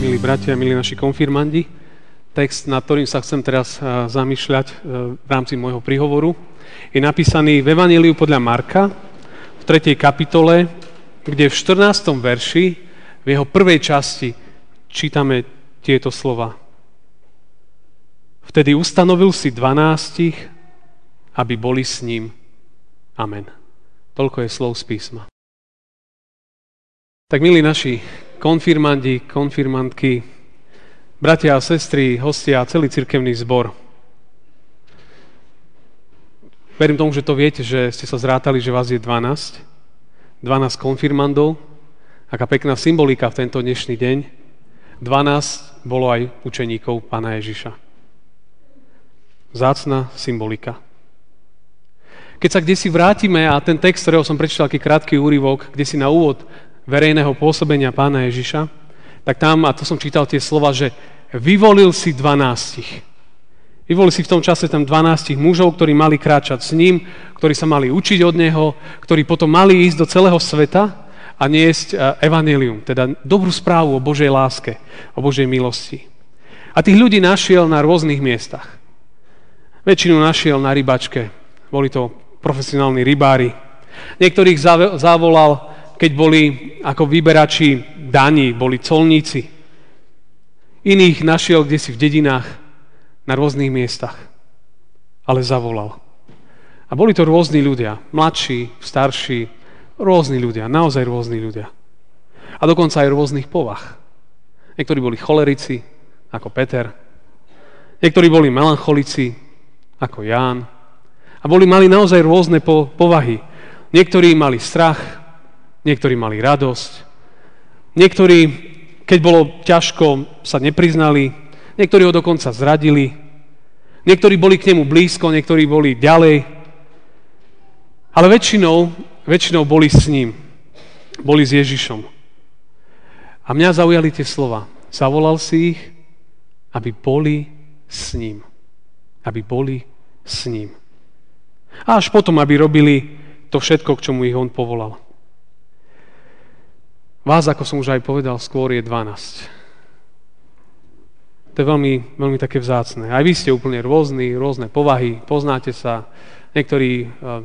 milí bratia, milí naši konfirmandi. Text, nad ktorým sa chcem teraz zamýšľať v rámci môjho príhovoru, je napísaný v Evangeliu podľa Marka v 3. kapitole, kde v 14. verši, v jeho prvej časti, čítame tieto slova. Vtedy ustanovil si dvanástich, aby boli s ním. Amen. Toľko je slov z písma. Tak milí naši konfirmandi, konfirmantky, bratia a sestry, hostia a celý cirkevný zbor. Verím tomu, že to viete, že ste sa zrátali, že vás je 12. 12 konfirmandov. Aká pekná symbolika v tento dnešný deň. 12 bolo aj učeníkov Pána Ježiša. Zácna symbolika. Keď sa kde si vrátime a ten text, ktorého som prečítal, taký krátky úryvok, kde si na úvod verejného pôsobenia pána Ježiša, tak tam, a to som čítal tie slova, že vyvolil si dvanástich. Vyvolil si v tom čase tam dvanástich mužov, ktorí mali kráčať s ním, ktorí sa mali učiť od neho, ktorí potom mali ísť do celého sveta a niesť e, evanelium, teda dobrú správu o Božej láske, o Božej milosti. A tých ľudí našiel na rôznych miestach. Väčšinu našiel na rybačke. Boli to profesionálni rybári. Niektorých zavolal keď boli ako vyberači daní, boli colníci. Iných našiel kde si v dedinách, na rôznych miestach. Ale zavolal. A boli to rôzni ľudia, mladší, starší, rôzni ľudia, naozaj rôzni ľudia. A dokonca aj rôznych povah. Niektorí boli cholerici, ako Peter. Niektorí boli melancholici, ako Ján. A boli mali naozaj rôzne po, povahy. Niektorí mali strach, niektorí mali radosť, niektorí, keď bolo ťažko, sa nepriznali, niektorí ho dokonca zradili, niektorí boli k nemu blízko, niektorí boli ďalej, ale väčšinou, väčšinou boli s ním, boli s Ježišom. A mňa zaujali tie slova. Zavolal si ich, aby boli s ním. Aby boli s ním. A až potom, aby robili to všetko, k čomu ich on povolal. Vás, ako som už aj povedal, skôr je 12. To je veľmi, veľmi také vzácne. Aj vy ste úplne rôzni, rôzne povahy, poznáte sa. Niektorí uh,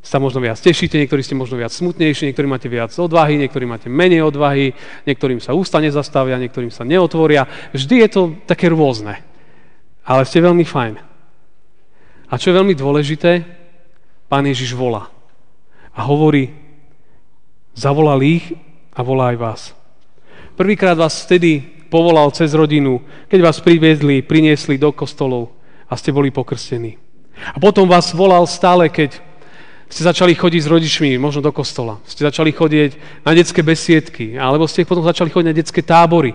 sa možno viac tešíte, niektorí ste možno viac smutnejší, niektorí máte viac odvahy, niektorí máte menej odvahy, niektorým sa ústa nezastavia, niektorým sa neotvoria. Vždy je to také rôzne. Ale ste veľmi fajn. A čo je veľmi dôležité, Pán Ježiš volá. A hovorí, Zavolal ich a volá aj vás. Prvýkrát vás vtedy povolal cez rodinu, keď vás priviedli, priniesli do kostolov a ste boli pokrstení. A potom vás volal stále, keď ste začali chodiť s rodičmi, možno do kostola. Ste začali chodiť na detské besiedky, alebo ste potom začali chodiť na detské tábory.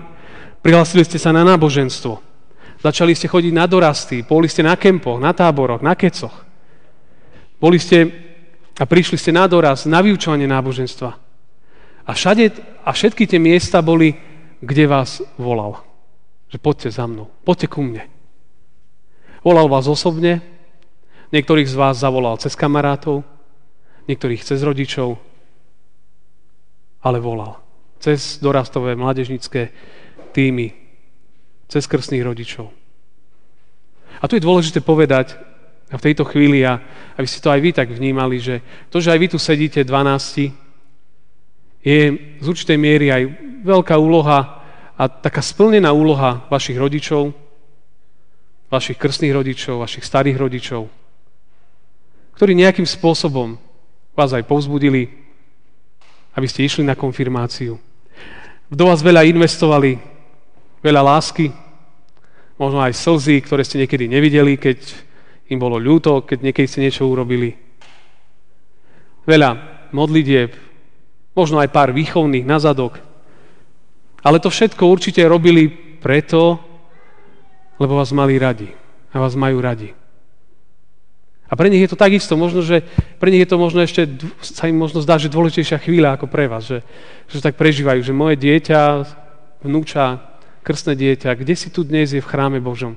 Prihlásili ste sa na náboženstvo. Začali ste chodiť na dorasty, boli ste na kempoch, na táboroch, na kecoch. Boli ste a prišli ste na doraz, na vyučovanie náboženstva. A, všade, a všetky tie miesta boli, kde vás volal. Že poďte za mnou, poďte ku mne. Volal vás osobne, niektorých z vás zavolal cez kamarátov, niektorých cez rodičov, ale volal. Cez dorastové mládežnické týmy, cez krstných rodičov. A tu je dôležité povedať, a v tejto chvíli, a aby ste to aj vy tak vnímali, že to, že aj vy tu sedíte 12, je z určitej miery aj veľká úloha a taká splnená úloha vašich rodičov, vašich krstných rodičov, vašich starých rodičov, ktorí nejakým spôsobom vás aj povzbudili, aby ste išli na konfirmáciu. Do vás veľa investovali, veľa lásky, možno aj slzy, ktoré ste niekedy nevideli, keď im bolo ľúto, keď niekedy ste niečo urobili. Veľa modlitieb, možno aj pár výchovných na zadok. Ale to všetko určite robili preto, lebo vás mali radi. A vás majú radi. A pre nich je to takisto, možno, že pre nich je to možno ešte, sa im možno zdá, že dôležitejšia chvíľa ako pre vás, že, že tak prežívajú, že moje dieťa, vnúča, krstné dieťa, kde si tu dnes je v chráme Božom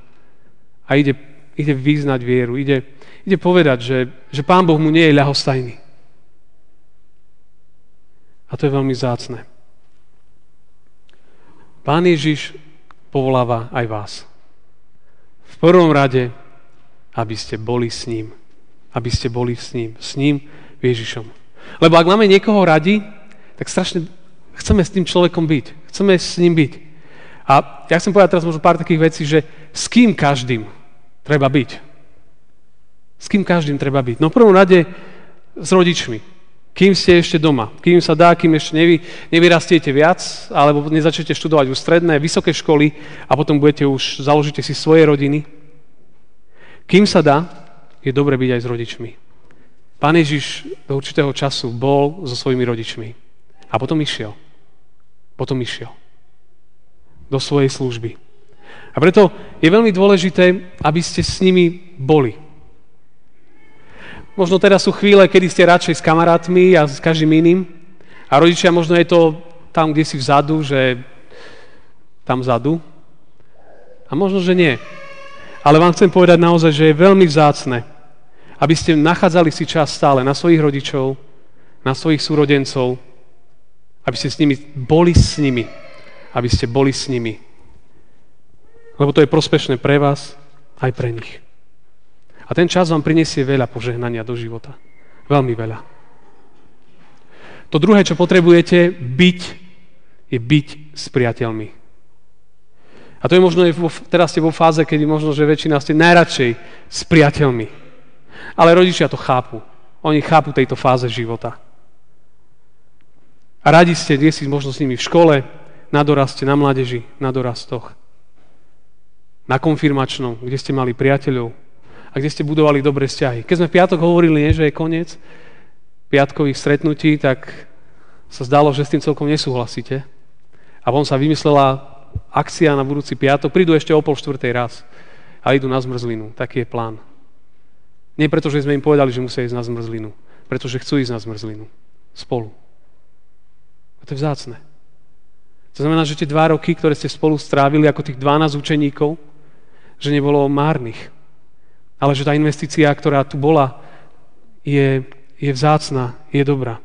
a ide, ide vyznať vieru, ide, ide povedať, že, že Pán Boh mu nie je ľahostajný. A to je veľmi zácne. Pán Ježiš povoláva aj vás. V prvom rade, aby ste boli s ním aby ste boli s ním, s ním Ježišom. Lebo ak máme niekoho radi, tak strašne chceme s tým človekom byť. Chceme s ním byť. A ja chcem povedať teraz možno pár takých vecí, že s kým každým treba byť. S kým každým treba byť. No v prvom rade s rodičmi. Kým ste ešte doma. Kým sa dá, kým ešte nevy, nevyrastiete viac, alebo nezačnete študovať už stredné, vysoké školy a potom budete už, založíte si svoje rodiny. Kým sa dá, je dobre byť aj s rodičmi. Pán Ježiš do určitého času bol so svojimi rodičmi. A potom išiel. Potom išiel. Do svojej služby. A preto je veľmi dôležité, aby ste s nimi boli. Možno teraz sú chvíle, kedy ste radšej s kamarátmi a s každým iným. A rodičia možno je to tam, kde si vzadu, že tam vzadu. A možno, že nie. Ale vám chcem povedať naozaj, že je veľmi vzácne, aby ste nachádzali si čas stále na svojich rodičov, na svojich súrodencov, aby ste s nimi boli s nimi, aby ste boli s nimi. Lebo to je prospešné pre vás, aj pre nich. A ten čas vám prinesie veľa požehnania do života. Veľmi veľa. To druhé, čo potrebujete byť, je byť s priateľmi. A to je možno, teraz ste vo fáze, kedy možno, že väčšina ste najradšej s priateľmi. Ale rodičia to chápu. Oni chápu tejto fáze života. A radi ste, si možno s nimi v škole, na doraste, na mládeži, na dorastoch. Na konfirmačnom, kde ste mali priateľov a kde ste budovali dobré vzťahy. Keď sme piatok hovorili, nie, že je koniec piatkových stretnutí, tak sa zdalo, že s tým celkom nesúhlasíte. A von sa vymyslela akcia na budúci piatok. Prídu ešte o pol štvrtej raz a idú na zmrzlinu. Taký je plán. Nie preto, že sme im povedali, že musia ísť na zmrzlinu. Pretože chcú ísť na zmrzlinu. Spolu. A to je vzácne. To znamená, že tie dva roky, ktoré ste spolu strávili ako tých 12 učeníkov, že nebolo márnych. Ale že tá investícia, ktorá tu bola, je, je vzácna, je dobrá.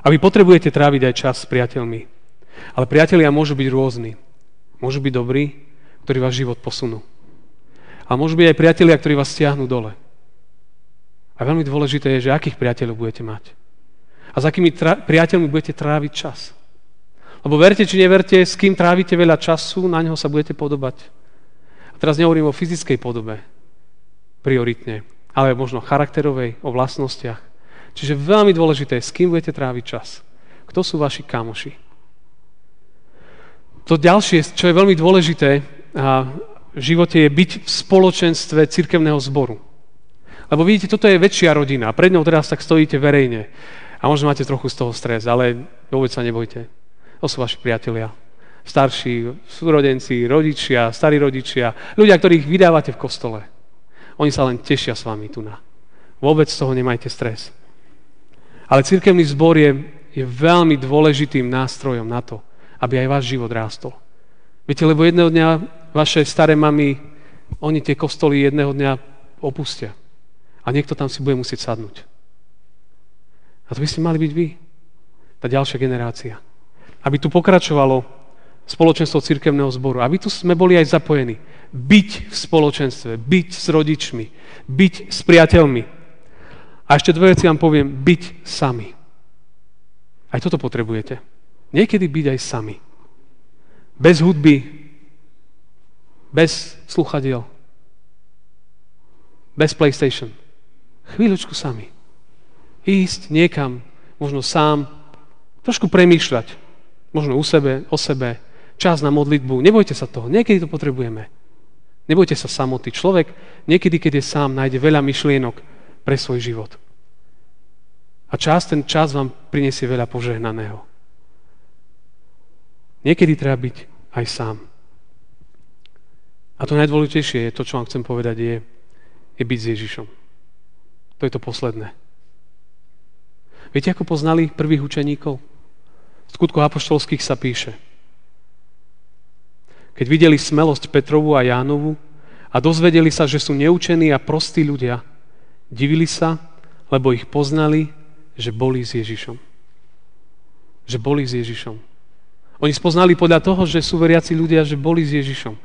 A vy potrebujete tráviť aj čas s priateľmi. Ale priatelia môžu byť rôzni. Môžu byť dobrí, ktorí váš život posunú. A môžu byť aj priatelia, ktorí vás stiahnu dole. A veľmi dôležité je, že akých priateľov budete mať. A s akými tra- priateľmi budete tráviť čas. Lebo verte či neverte, s kým trávite veľa času, na neho sa budete podobať. A teraz nehovorím o fyzickej podobe, prioritne, ale možno charakterovej, o vlastnostiach. Čiže veľmi dôležité je, s kým budete tráviť čas. Kto sú vaši kamoši? To ďalšie, čo je veľmi dôležité, v živote je byť v spoločenstve cirkevného zboru. Lebo vidíte, toto je väčšia rodina. Pred ňou teraz tak stojíte verejne. A možno máte trochu z toho stres, ale vôbec sa nebojte. To sú vaši priatelia. Starší, súrodenci, rodičia, starí rodičia, ľudia, ktorých vydávate v kostole. Oni sa len tešia s vami tu na. Vôbec z toho nemajte stres. Ale cirkevný zbor je, je veľmi dôležitým nástrojom na to, aby aj váš život rástol. Viete, lebo jedného dňa vaše staré mamy, oni tie kostoly jedného dňa opustia. A niekto tam si bude musieť sadnúť. A to by ste mali byť vy. Tá ďalšia generácia. Aby tu pokračovalo spoločenstvo cirkevného zboru. Aby tu sme boli aj zapojení. Byť v spoločenstve, byť s rodičmi, byť s priateľmi. A ešte dve veci vám poviem. Byť sami. Aj toto potrebujete. Niekedy byť aj sami. Bez hudby, bez sluchadiel. Bez PlayStation. Chvíľučku sami. Ísť niekam, možno sám, trošku premýšľať. Možno u sebe, o sebe. Čas na modlitbu. Nebojte sa toho. Niekedy to potrebujeme. Nebojte sa samoty. Človek niekedy, keď je sám, nájde veľa myšlienok pre svoj život. A čas, ten čas vám prinesie veľa požehnaného. Niekedy treba byť aj sám. A to najdôležitejšie je, to, čo vám chcem povedať, je, je byť s Ježišom. To je to posledné. Viete, ako poznali prvých učeníkov? V skutku apoštolských sa píše. Keď videli smelosť Petrovu a Jánovu a dozvedeli sa, že sú neučení a prostí ľudia, divili sa, lebo ich poznali, že boli s Ježišom. Že boli s Ježišom. Oni spoznali podľa toho, že sú veriaci ľudia, že boli s Ježišom.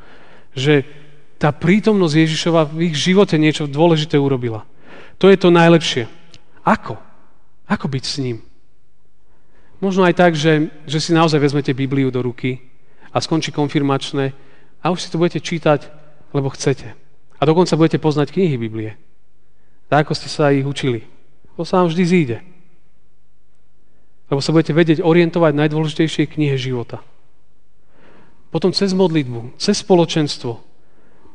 Že tá prítomnosť Ježišova v ich živote niečo dôležité urobila. To je to najlepšie. Ako? Ako byť s ním? Možno aj tak, že, že si naozaj vezmete Bibliu do ruky a skončí konfirmačné a už si to budete čítať, lebo chcete. A dokonca budete poznať knihy Biblie. Tak, ako ste sa ich učili. To sa vám vždy zíde. Lebo sa budete vedieť orientovať v najdôležitejšej knihe života. Potom cez modlitbu, cez spoločenstvo,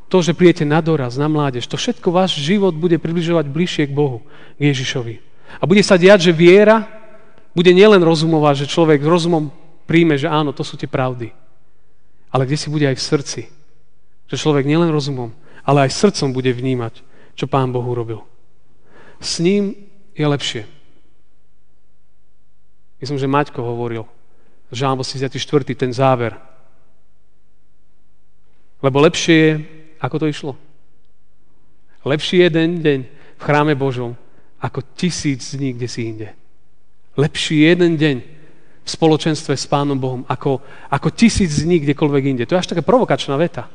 to, že prijete na doraz, na mládež, to všetko váš život bude približovať bližšie k Bohu, k Ježišovi. A bude sa diať, že viera bude nielen rozumová, že človek rozumom príjme, že áno, to sú tie pravdy. Ale kde si bude aj v srdci. Že človek nielen rozumom, ale aj srdcom bude vnímať, čo Pán Boh urobil. S ním je lepšie. Myslím, že Maťko hovoril, Žálm 84. ten záver. Lebo lepšie je, ako to išlo. Lepší jeden deň v chráme Božom, ako tisíc dní, kde si inde. Lepší jeden deň v spoločenstve s Pánom Bohom, ako, ako tisíc dní kdekoľvek inde. To je až taká provokačná veta.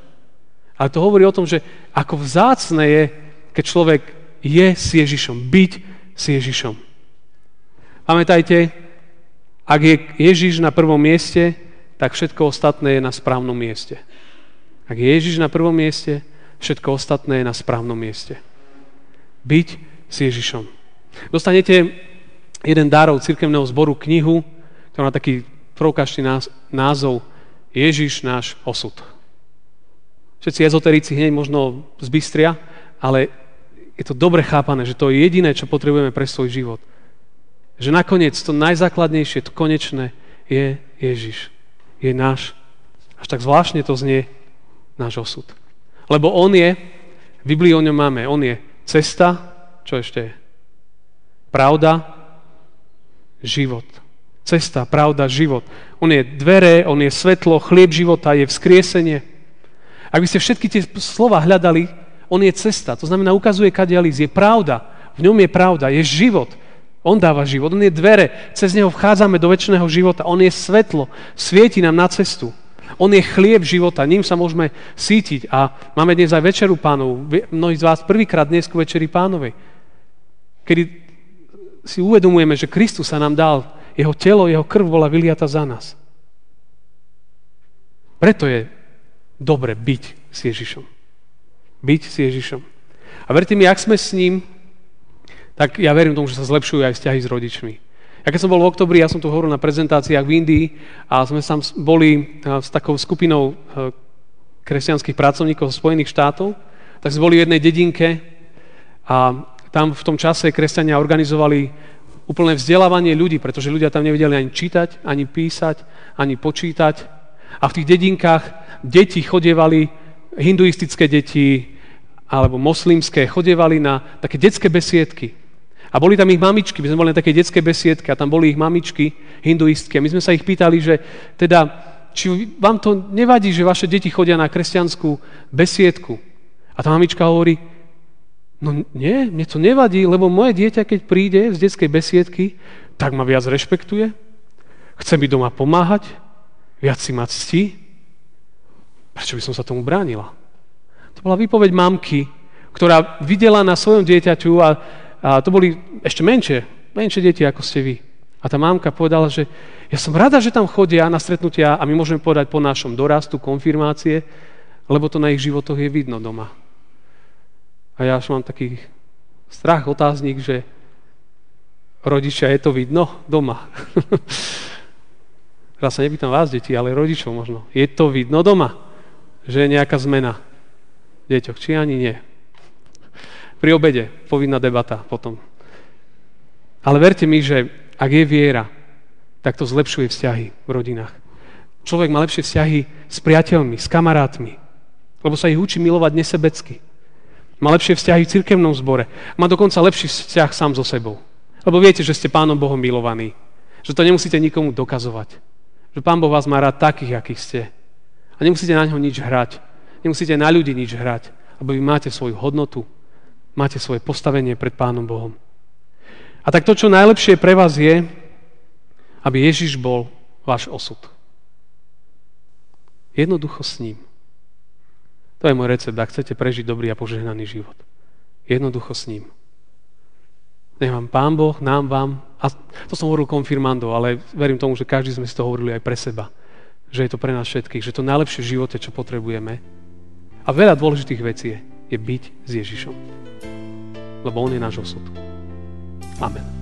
Ale to hovorí o tom, že ako vzácne je, keď človek je s Ježišom, byť s Ježišom. Pamätajte, ak je Ježiš na prvom mieste, tak všetko ostatné je na správnom mieste. Ak je Ježiš na prvom mieste, všetko ostatné je na správnom mieste. Byť s Ježišom. Dostanete jeden dárov cirkevného zboru knihu, ktorá má taký prokačný názov Ježiš náš osud. Všetci ezoterici hneď možno zbystria, ale je to dobre chápané, že to je jediné, čo potrebujeme pre svoj život. Že nakoniec to najzákladnejšie, to konečné je Ježiš. Je náš. Až tak zvláštne to znie náš osud. Lebo On je, v Biblii o ňom máme, On je cesta, čo ešte je? Pravda, život. Cesta, pravda, život. On je dvere, on je svetlo, chlieb života, je vzkriesenie. Ak by ste všetky tie slova hľadali, on je cesta. To znamená, ukazuje kadialis. Je pravda. V ňom je pravda. Je život. On dáva život. On je dvere. Cez neho vchádzame do väčšného života. On je svetlo. Svieti nám na cestu. On je chlieb života, ním sa môžeme sítiť. A máme dnes aj večeru pánov. Mnohí z vás prvýkrát dnes ku večeri pánovej kedy si uvedomujeme, že Kristus sa nám dal, jeho telo, jeho krv bola vyliata za nás. Preto je dobre byť s Ježišom. Byť s Ježišom. A verte mi, ak sme s ním, tak ja verím tomu, že sa zlepšujú aj vzťahy s rodičmi. Ja keď som bol v oktobri, ja som tu hovoril na prezentáciách v Indii a sme tam boli s takou skupinou e, kresťanských pracovníkov Spojených štátov, tak sme boli v jednej dedinke a tam v tom čase kresťania organizovali úplné vzdelávanie ľudí, pretože ľudia tam nevedeli ani čítať, ani písať, ani počítať. A v tých dedinkách deti chodievali, hinduistické deti alebo moslimské, chodievali na také detské besiedky. A boli tam ich mamičky, my sme boli na také detské besiedky a tam boli ich mamičky hinduistky. A my sme sa ich pýtali, že teda, či vám to nevadí, že vaše deti chodia na kresťanskú besiedku. A tá mamička hovorí, No nie, mne to nevadí, lebo moje dieťa, keď príde z detskej besiedky, tak ma viac rešpektuje, chce mi doma pomáhať, viac si ma ctí. Prečo by som sa tomu bránila? To bola výpoveď mamky, ktorá videla na svojom dieťaťu a, a to boli ešte menšie, menšie deti, ako ste vy. A tá mamka povedala, že ja som rada, že tam chodia na stretnutia a my môžeme povedať po našom dorastu, konfirmácie, lebo to na ich životoch je vidno doma. A ja až mám taký strach, otáznik, že rodičia, je to vidno doma? Teraz sa nepýtam vás, deti, ale rodičov možno. Je to vidno doma, že je nejaká zmena v deťoch, či ani nie? Pri obede povinná debata potom. Ale verte mi, že ak je viera, tak to zlepšuje vzťahy v rodinách. Človek má lepšie vzťahy s priateľmi, s kamarátmi, lebo sa ich učí milovať nesebecky. Má lepšie vzťahy v cirkevnom zbore. Má dokonca lepší vzťah sám so sebou. Lebo viete, že ste Pánom Bohom milovaní. Že to nemusíte nikomu dokazovať. Že Pán Boh vás má rád takých, akých ste. A nemusíte na ňo nič hrať. Nemusíte na ľudí nič hrať. Lebo vy máte svoju hodnotu. Máte svoje postavenie pred Pánom Bohom. A tak to, čo najlepšie pre vás je, aby Ježiš bol váš osud. Jednoducho s ním. To je môj recept, ak chcete prežiť dobrý a požehnaný život. Jednoducho s ním. Nech vám Pán Boh, nám, vám, a to som hovoril konfirmandov, ale verím tomu, že každý sme si to hovorili aj pre seba, že je to pre nás všetkých, že to najlepšie v živote, čo potrebujeme. A veľa dôležitých vecí je, je byť s Ježišom. Lebo On je náš osud. Amen.